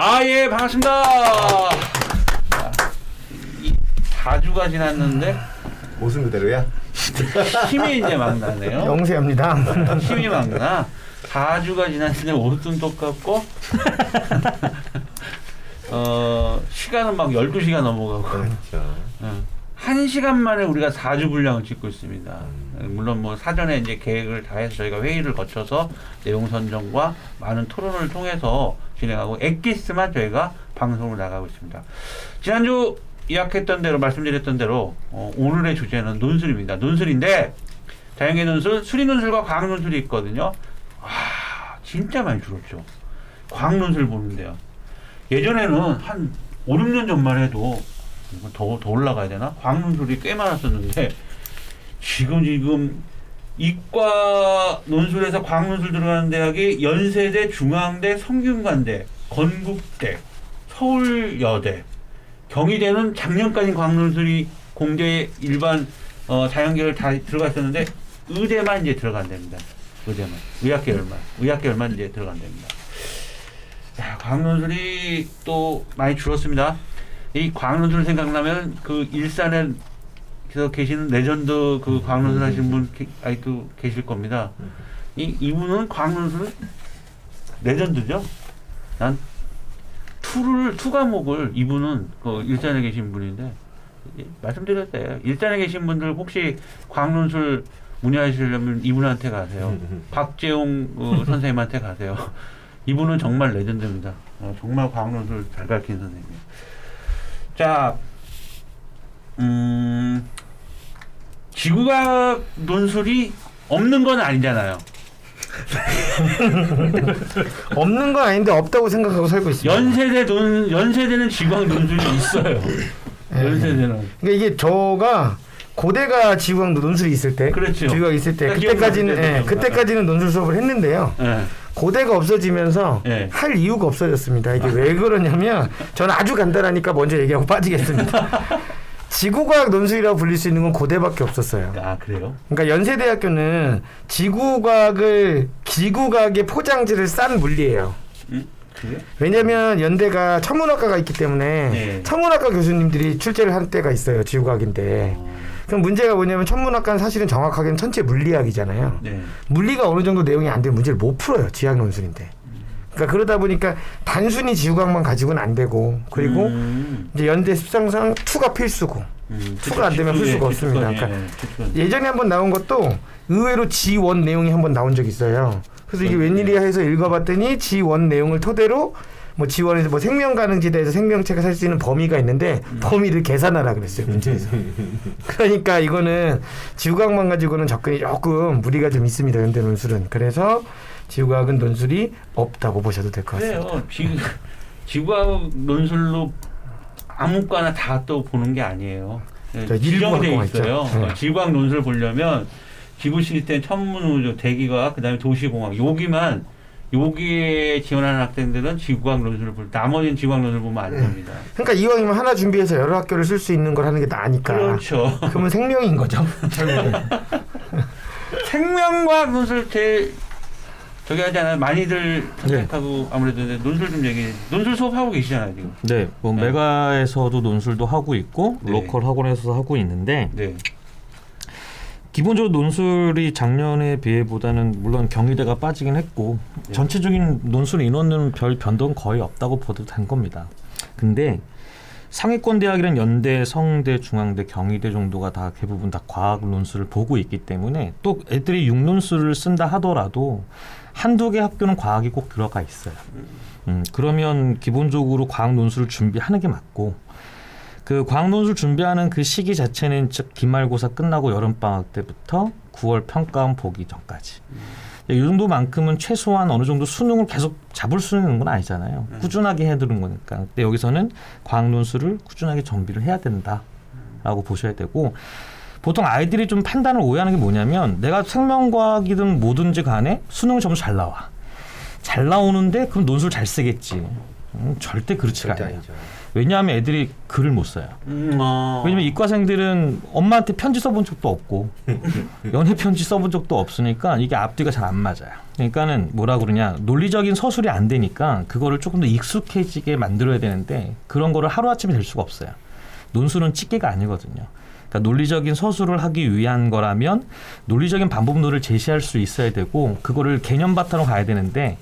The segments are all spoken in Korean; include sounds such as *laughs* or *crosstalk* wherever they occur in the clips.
아, 예, 반갑습니다. 자, 이 4주가 지났는데 모습 그대로야? 힘이 이제 막 나네요. 영세합니다. 힘이 막 나. 4주가 지났는데 옷은 똑같고 *laughs* 어, 시간은 막 12시가 넘어가고 그렇죠. 어, 한 시간 만에 우리가 4주 분량을 찍고 있습니다. 물론 뭐 사전에 이제 계획을 다 해서 저희가 회의를 거쳐서 내용 선정과 많은 토론을 통해서 진행하고 엑기스만 저희가 방송을 나가고 있습니다. 지난주 예약했던 대로 말씀드렸던 대로 어, 오늘의 주제는 논술입니다. 논술인데 다양의 논술, 수리 논술과 과학 논술이 있거든요. 와, 진짜 많이 줄었죠. 과학 논술 보는데요. 예전에는 한 5, 6년 전만 해도 더, 더 올라가야 되나? 과학 논술이 꽤 많았었는데 지금 지금 이과 논술에서 과학 논술 들어가는 대학이 연세대, 중앙대, 성균관대, 건국대, 서울여대, 경희대는 작년까지 과학 논술이 공대 일반 어, 자연계열 다 들어가 있었는데 의대만 이제 들어간답니다. 의대만 의학계열만 의학계열만 이제 들어간답니다. 야, 과학 논술이 또 많이 줄었습니다. 이 과학 논술 생각나면 그 일산에 서 계시는 레전드 그 논술 하시는 분 게- 아직도 계실 겁니다. 이 이분은 논술 레전드죠. 난 two를 two 과목을 이분은 그 일산에 계신 분인데 예, 말씀드렸어요. 일산에 계신 분들 혹시 논술 문의하시려면 이분한테 가세요. *laughs* 박재용 어, 선생님한테 가세요. *laughs* 이분은 정말 레전드입니다. 어, 정말 논술 잘 가르치는 선생님이에요. 자, 음, 지구과학 논술이 없는 건 아니잖아요. *laughs* 없는 건 아닌데 없다고 생각하고 살고 있습니다. 연세대 논 연세대는 지구과학 논술이 있어요. 네. 연세대는. 그러니까 이게 저가 고대가 지구과학 논술이 있을 때, 그렇죠. 지구과학 있을 때 그러니까 그때까지는. 예, 그때까지는 논술 수업을 했는데요. 예. 고대가 없어지면서 예. 할 이유가 없어졌습니다. 이게 왜 그러냐면 저는 아주 간단하니까 먼저 얘기하고 빠지겠습니다. *laughs* 지구과학 논술이라고 불릴 수 있는 건 고대밖에 없었어요. 아 그래요? 그러니까 연세대학교는 지구과학을 지구과학의 포장지를 싼 물리예요. 응? 그래요? 왜냐면 연대가 천문학과가 있기 때문에 네. 천문학과 교수님들이 출제를 할 때가 있어요. 지구과학인데. 어, 그럼 문제가 뭐냐면 천문학과는 사실은 정확하게는 천체 물리학이잖아요. 네. 물리가 어느 정도 내용이 안 되면 문제를 못 풀어요. 지학 논술인데. 그러니까 그러다 보니까 단순히 지구과학만 가지고는 안 되고 그리고 음, 이제 연대 습성상 투가 필수고 음, 투가 안 되면 풀 수가 기초에, 없습니다. 기초에, 그러니까 기초에. 예전에 한번 나온 것도 의외로 지원 내용이 한번 나온 적이 있어요. 그래서 이게 네. 웬일이야 해서 읽어봤더니 지원 내용을 토대로 뭐 지원에서 뭐 생명 가능지대에서 생명체가 살 수 있는 범위가 있는데 음. 범위를 계산하라 그랬어요 문제에서. *laughs* 그러니까 이거는 지구과학만 가지고는 접근이 조금 무리가 좀 있습니다 연대 논술은. 그래서 지구과학은 논술이 없다고 보셔도 될 것 같습니다. 그래요. 지구 지구과학 논술로 아무거나 다 또 보는 게 아니에요. 일부 지정돼 있어요. 네. 어, 지구과학 논술 보려면 지구 시스템, 천문우주, 대기과학, 그다음에 도시공학 여기만 여기에 지원하는 학생들은 지구과학 논술을 볼. 나머지는 지구과학 논술 보면 안 됩니다. 그러니까 이왕이면 하나 준비해서 여러 학교를 쓸 수 있는 걸 하는 게 나으니까. 그렇죠. 그러면 생명인 거죠. *laughs* *laughs* 생명과학 논술 제일 저기 하잖아요. 많이들 네. 선택하고 아무래도 이제 논술 좀 얘기. 논술 수업 하고 계시잖아요 지금. 네, 뭐 네. 메가에서도 논술도 하고 있고 네. 로컬 학원에서도 하고 있는데 네. 기본적으로 논술이 작년에 비해보다는 물론 경희대가 빠지긴 했고 네. 전체적인 논술 인원은 별 변동 거의 없다고 봐도 된 겁니다. 근데 상위권 대학이란 연대, 성대, 중앙대, 경희대 정도가 다 대부분 다 과학 논술을 보고 있기 때문에 또 애들이 육논술을 쓴다 하더라도 한두 개 학교는 과학이 꼭 들어가 있어요. 음, 그러면 기본적으로 과학 논술을 준비하는 게 맞고 그 과학 논술 준비하는 그 시기 자체는 즉 기말고사 끝나고 여름 방학 때부터 9월 평가원 보기 전까지. 이 정도만큼은 최소한 어느 정도 수능을 계속 잡을 수 있는 건 아니잖아요. 음. 꾸준하게 해두는 거니까. 근데 여기서는 과학 논술을 꾸준하게 정비를 해야 된다라고 보셔야 되고 보통 아이들이 좀 판단을 오해하는 게 뭐냐면 내가 생명과학이든 뭐든지 간에 수능 점수 잘 나와. 잘 나오는데 그럼 논술 잘 쓰겠지. 음, 절대 그렇지가 않아요. 아니죠. 왜냐하면 애들이 글을 못 써요. 음, 어. 왜냐면 이과생들은 엄마한테 편지 써본 적도 없고 *laughs* 연애 편지 써본 적도 없으니까 이게 앞뒤가 잘 안 맞아요. 그러니까는 뭐라 그러냐 논리적인 서술이 안 되니까 그거를 조금 더 익숙해지게 만들어야 되는데 그런 거를 하루 아침에 될 수가 없어요. 논술은 찌개가 아니거든요. 그러니까 논리적인 서술을 하기 위한 거라면 논리적인 반복론을 제시할 수 있어야 되고 그거를 개념 바탕으로 가야 되는데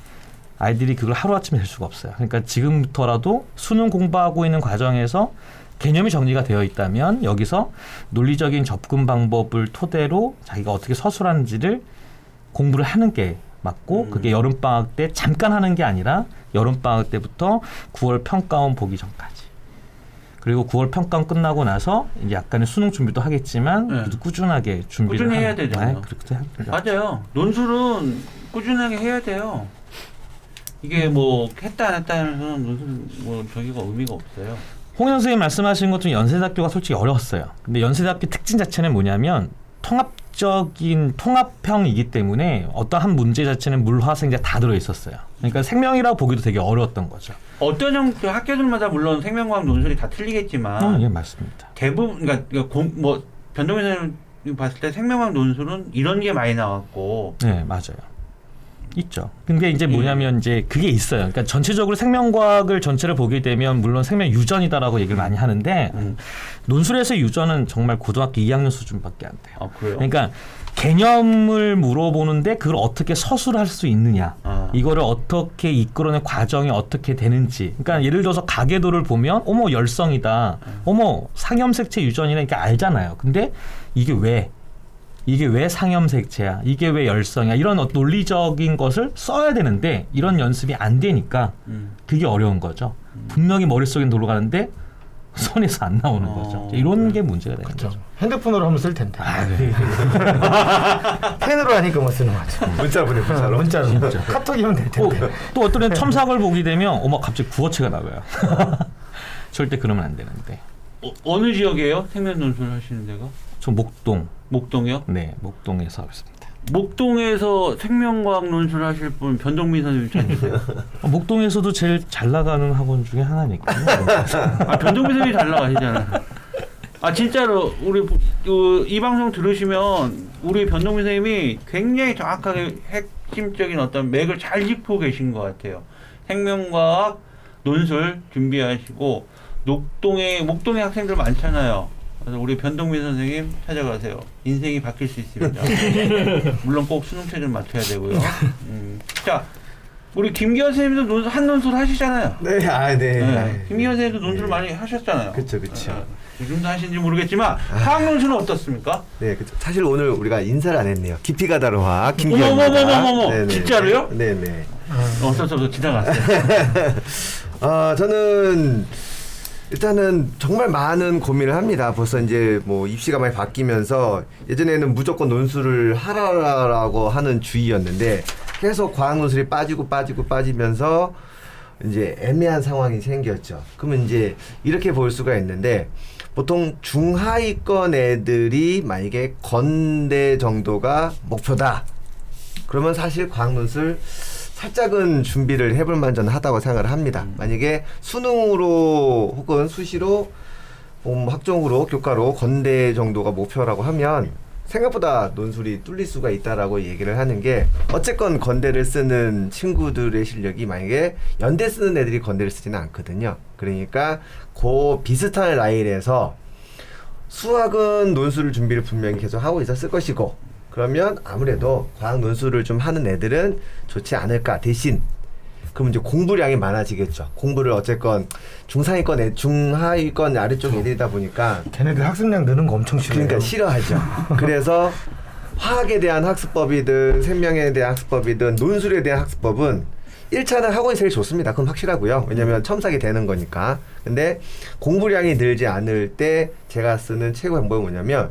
아이들이 그걸 하루아침에 될 수가 없어요. 그러니까 지금부터라도 수능 공부하고 있는 과정에서 개념이 정리가 되어 있다면 여기서 논리적인 접근 방법을 토대로 자기가 어떻게 서술하는지를 공부를 하는 게 맞고 음. 그게 여름 방학 때 잠깐 하는 게 아니라 여름 방학 때부터 9월 평가원 보기 전까지. 그리고 9월 평가원 끝나고 나서 이제 약간의 수능 준비도 하겠지만 네. 꾸준하게 준비를 꾸준히 해야 되잖아요. 네, 그렇게. 맞아요. 논술은 꾸준하게 해야 돼요. 이게 뭐 했다 안 했다 하면서 논술 뭐 저기가 의미가 없어요. 홍 선생님 말씀하신 것처럼 연세대학교가 솔직히 어려웠어요. 근데 연세대학교 특징 자체는 뭐냐면 통합적인 통합형이기 때문에 어떤 한 문제 자체는 물화생제 다 들어 있었어요. 그러니까 생명이라고 보기도 되게 어려웠던 거죠. 어떤 형, 그 학교들마다 물론 생명과학 논술이 다 틀리겠지만 어, 예, 맞습니다. 대부분 그러니까, 공, 뭐 변동민 선생님 봤을 때 생명과학 논술은 이런 게 많이 나왔고 네, 맞아요. 있죠. 근데 이제 뭐냐면 이제 그게 있어요. 그러니까 전체적으로 생명과학을 전체를 보게 되면 물론 생명 유전이다라고 얘기를 많이 하는데 음. 논술에서 유전은 정말 고등학교 2학년 수준밖에 안 돼요. 아 그래요? 그러니까 개념을 물어보는데 그걸 어떻게 서술할 수 있느냐. 아. 이거를 어떻게 이끌어낸 과정이 어떻게 되는지. 그러니까 예를 들어서 가계도를 보면 어머 열성이다. 어머 상염색체 유전이라 이렇게 알잖아요. 근데 이게 왜 이게 왜 상염색체야? 이게 왜 열성이야? 이런 어- 논리적인 것을 써야 되는데 이런 연습이 안 되니까 음. 그게 어려운 거죠. 분명히 머릿속에 돌아가는데 손에서 안 나오는 어. 거죠. 이런 게 문제가 되는 그렇죠. 거죠. 핸드폰으로 하면 쓸 텐데. 아, 네. *laughs* 펜으로 하니까 뭐 쓰는 거죠. *laughs* 문자 보내 문자로. 문자로. 카톡이면 될 또, 텐데. 또 어떤 애는 첨삭을 보게 되면 어머 갑자기 구어체가 나와요. *laughs* 절대 그러면 안 되는데. 어, 어느 지역이에요? 생명 논술 하시는 데가? 저 목동, 목동이요? 네, 목동에서 하고 있습니다. 목동에서 생명과학 논술 하실 분 변동민 선생님 찾으세요. *laughs* 어, 목동에서도 제일 잘 나가는 학원 중에 하나니까요. 아 변동민 선생님 잘 나가시잖아요. 아 진짜로 우리 부- 그, 이 방송 들으시면 우리 변동민 선생님이 굉장히 정확하게 핵심적인 어떤 맥을 잘 짚고 계신 것 같아요. 생명과학 논술 준비하시고 녹동에 목동에 학생들 많잖아요. 그래서 우리 변동민 선생님 찾아가세요. 인생이 바뀔 수 있습니다. *laughs* 물론 꼭 수능 체를 맞춰야 되고요. 음. 자, 우리 김기현 선생님도 논술, 한 논술 하시잖아요. 네, 아, 네. 네. 김기현 선생님도 논술 네. 많이 하셨잖아요. 그쵸, 그쵸. 네. 요즘도 하시는지 모르겠지만 화학 논술은 어떻습니까? 네, 그쵸. 사실 오늘 우리가 인사를 안 했네요. 깊이 가다로 화 김기현입니다. 어머머머머머머. 네네. 진짜로요? 네 네. 어쩔 수 없어 지나갔어요. 아, *laughs* 저는 일단은 정말 많은 고민을 합니다. 벌써 이제 뭐 입시가 많이 바뀌면서 예전에는 무조건 논술을 하라라고 하는 주의였는데 계속 과학 논술이 빠지고 빠지고 빠지면서 이제 애매한 상황이 생겼죠. 그러면 이제 이렇게 볼 수가 있는데 보통 중하위권 애들이 만약에 건대 정도가 목표다. 그러면 사실 과학 논술 살짝은 준비를 해볼 만전 하다고 생각을 합니다. 만약에 수능으로 혹은 수시로 음, 학종으로 교과로 건대 정도가 목표라고 하면 생각보다 논술이 뚫릴 수가 있다라고 얘기를 하는 게 어쨌건 건대를 쓰는 친구들의 실력이 만약에 연대 쓰는 애들이 건대를 쓰지는 않거든요. 그러니까 그 비슷한 라인에서 수학은 논술을 준비를 분명히 계속 하고 있었을 것이고 그러면 아무래도 과학 논술을 좀 하는 애들은 좋지 않을까 대신 그럼 이제 공부량이 많아지겠죠. 공부를 어쨌건 중상위권 애, 중하위권 아래쪽 애들이다 보니까 걔네들 학습량 느는 거 엄청 싫어요. 그러니까 싫어하죠. 그래서 화학에 대한 학습법이든 생명에 대한 학습법이든 논술에 대한 학습법은 1차는 학원이 제일 좋습니다. 그건 확실하고요. 왜냐면 첨삭이 되는 거니까. 근데 공부량이 늘지 않을 때 제가 쓰는 최고 방법은 뭐냐면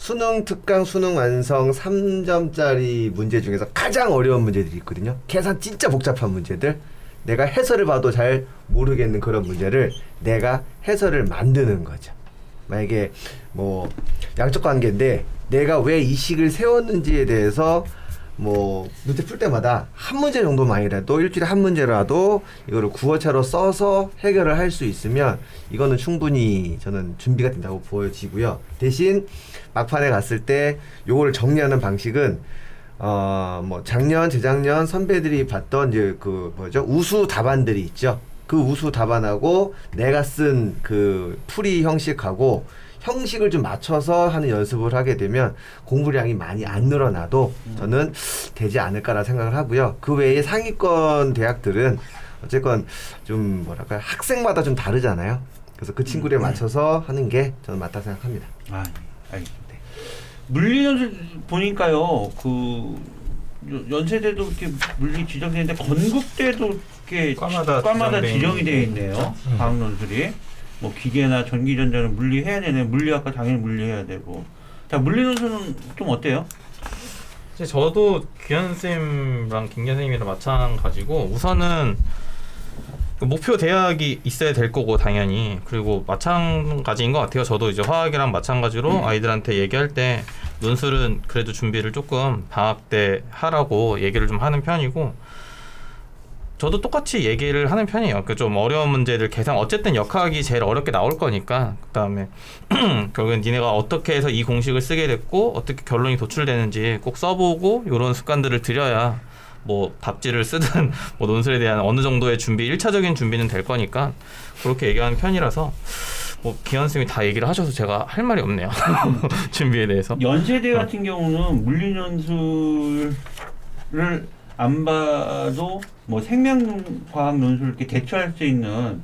수능 특강 수능 완성 3점짜리 문제 중에서 가장 어려운 문제들이 있거든요. 계산 진짜 복잡한 문제들. 내가 해설을 봐도 잘 모르겠는 그런 문제를 내가 해설을 만드는 거죠. 만약에 뭐 양적 관계인데 내가 왜 이 식을 세웠는지에 대해서 뭐 문제 풀 때마다 한 문제 정도만이라도 일주일에 한 문제라도 이거를 구어체로 써서 해결을 할 수 있으면 이거는 충분히 저는 준비가 된다고 보여지고요. 대신 막판에 갔을 때 요거를 정리하는 방식은 어 뭐 작년 재작년 선배들이 봤던 이제 그 뭐죠 우수 답안들이 있죠. 그 우수 답안하고 내가 쓴 그 풀이 형식하고 형식을 좀 맞춰서 하는 연습을 하게 되면 공부량이 많이 안 늘어나도 저는 되지 않을까라 생각을 하고요. 그 외에 상위권 대학들은 어쨌건 좀 뭐랄까 학생마다 좀 다르잖아요. 그래서 그 친구에 맞춰서 하는 게 저는 맞다 생각합니다. 아, 예, 알겠습니다. 물리 연습 보니까요, 그 여- 연세대도 이렇게 물리 지정되는데 건국대도 이렇게 과마다 과마다 지정돼 지정이 되어 있네요. 과학 논술이 뭐 기계나 전기 전자는 물리 해야 되네. 물리학과 당연히 물리 해야 되고. 자, 물리 논술은 좀 어때요? 이제 저도 규현 쌤이랑 김기현 선생님이랑 마찬가지고 우선은 그 목표 대학이 있어야 될 거고 당연히 그리고 마찬가지인 것 같아요. 저도 이제 화학이랑 마찬가지로 아이들한테 얘기할 때 논술은 그래도 준비를 조금 방학 때 하라고 얘기를 좀 하는 편이고 저도 똑같이 얘기를 하는 편이에요. 그 좀 어려운 문제들 계산 어쨌든 역학이 제일 어렵게 나올 거니까 그다음에 *clears throat* 결국엔 니네가 어떻게 해서 이 공식을 쓰게 됐고 어떻게 결론이 도출되는지 꼭 써보고 이런 습관들을 들여야 뭐 답지를 쓰든 *laughs* 뭐 논술에 대한 어느 정도의 준비 일차적인 준비는 될 거니까 그렇게 얘기하는 편이라서 뭐 기현 쌤이 다 얘기를 하셔서 제가 할 말이 없네요. *laughs* 준비에 대해서. 연세대 같은 경우는 물리 논술을 안 봐도 뭐 생명과학 논술 이렇게 대처할 수 있는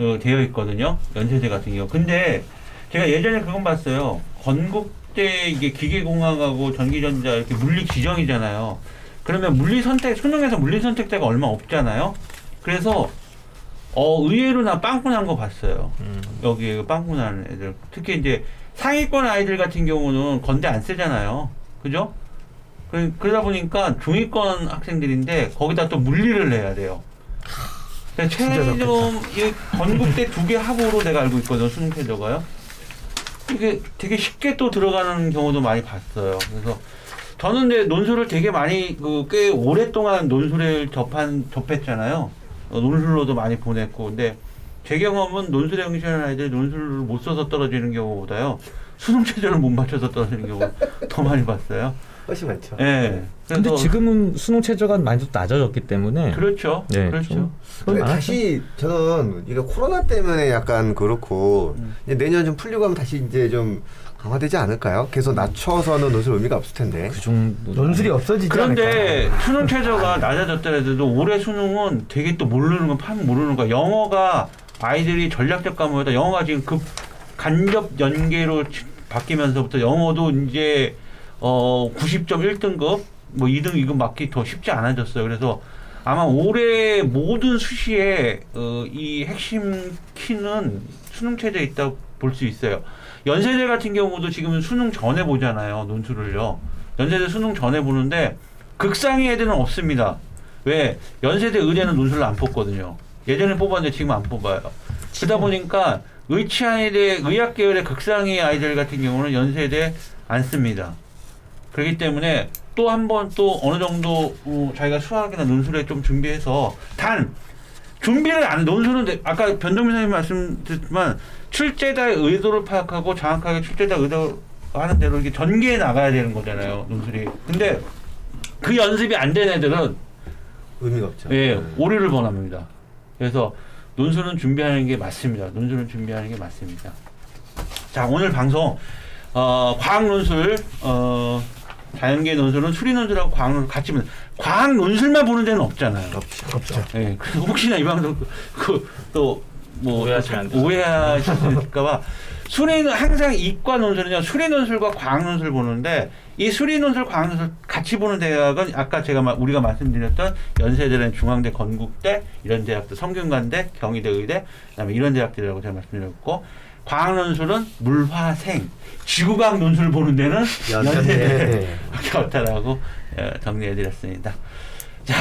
어, 되어 있거든요. 연세대 같은 경우. 근데 제가 예전에 그건 봤어요. 건국대 이게 기계공학하고 전기전자 이렇게 물리 지정이잖아요. 그러면 물리 선택 수능에서 물리 선택대가 얼마 없잖아요. 그래서 어 의외로 나 빵꾸 난 거 봤어요. 음. 여기 그 빵꾸 나는 애들 특히 이제 상위권 아이들 같은 경우는 건대 안 쓰잖아요 그죠 그, 그러다 보니까 중위권 학생들인데 거기다 또 물리를 내야 돼요. 이 건국대 두 개 합으로 내가 알고 있거든요 수능 최저가요. 이게 되게 쉽게 또 들어가는 경우도 많이 봤어요. 그래서 저는 근데 논술을 되게 많이 그 꽤 오랫동안 논술을 접한 접했잖아요. 어, 논술로도 많이 보냈고. 근데 제 경험은 논술에 응시하는 아이들이 논술을 못 써서 떨어지는 경우보다요 수능 체제를 못 맞춰서 떨어지는 경우 더 많이 봤어요. 훨씬 많죠. 예. 근데 그래서 지금은 수능 최저가 많이 좀 낮아졌기 때문에 그렇죠. 네, 그렇죠. 좀 근데. 다시 저는 이거 코로나 때문에 약간 그렇고 음. 이제 내년 좀 풀리고 하면 다시 이제 좀 강화되지 않을까요? 계속 낮춰서는 논술 의미가 없을 텐데. 그 정도 논술이 없어지지 그런데 않을까. 수능 최저가 낮아졌더라도 올해 수능은 되게 또 모르는 건 판 모르는 거야. 영어가 아이들이 전략적 과목에다 영어가 지금 급 간접 연계로 치- 바뀌면서부터 영어도 이제 어 90.1등급 뭐 2등 이거 맞기 더 쉽지 않아졌어요. 그래서 아마 올해 모든 수시에 어, 이 핵심 키는 수능 체제에 있다고 볼수 있어요. 연세대 같은 경우도 지금 수능 전에 보잖아요. 논술을요. 연세대 수능 전에 보는데 극상위 애들은 없습니다. 왜? 연세대 의대는 논술을 안 뽑거든요. 예전에 뽑았는데 지금 안 뽑아요. 그러다 보니까 의치안의대 의학 계열의 극상위 아이들 같은 경우는 연세대 안 씁니다. 그렇기 때문에 또 한 번 또 어느 정도 어, 자기가 수학이나 논술에 좀 준비해서 단 준비를 안 논술은 돼- 아까 변동민 선생님 말씀드렸지만 출제자의 의도를 파악하고 정확하게 출제자 의도 하는 대로 이렇게 전개해 나가야 되는 거잖아요 논술이. 근데 그 연습이 안 된 애들은 의미가 없죠. 예 네. 오류를 범합니다. 그래서 논술은 준비하는 게 맞습니다. 논술은 준비하는 게 맞습니다. 자 오늘 방송 어, 과학 논술 어, 자연계 논술은 수리 논술하고 과학 논술 같이 보는 과학 논술만 보는 데는 없잖아요. 없죠. 없죠. 예, 그래서 혹시나 이 방송 그또 뭐 오해하시면 안 되죠. 오해하실까봐 수리는 항상 이과 논술은요 수리 논술과 과학 논술 보는데 이 수리 논술 과학 논술 같이 보는 대학은 아까 제가 마- 우리가 말씀드렸던 연세대는 중앙대 건국대 이런 대학들 성균관대 경희대 의대 그다음에 이런 대학들이라고 제가 말씀드렸고 과학 논술은 물화생 지구과학 논술 보는 데는 밖에 없다라고 예, 정리해드렸습니다. 자,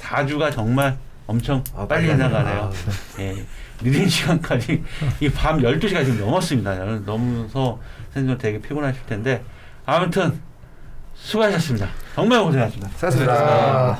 4주가 정말 엄청 아, 빨리 지나가네요. 가네. 예, 늦은 시간까지 이 밤 12시가 지금 넘었습니다. 너무서 선생님들 되게 피곤하실 텐데 아무튼 수고하셨습니다. 정말 고생하셨습니다. 수고하셨습니다.